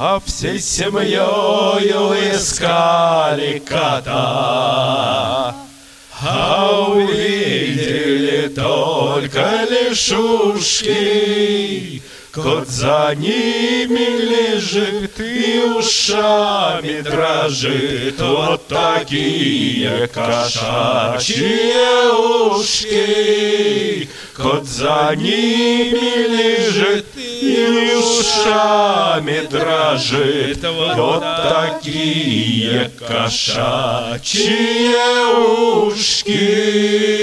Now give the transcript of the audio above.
А всей семьёю искали кота, А увидели только лишушки, Кот за ними лежит и ушами дрожит. Вот такие кошачьи ушки. Кот за ними лежит ушами дрожит. Вот такие кошачьи ушки.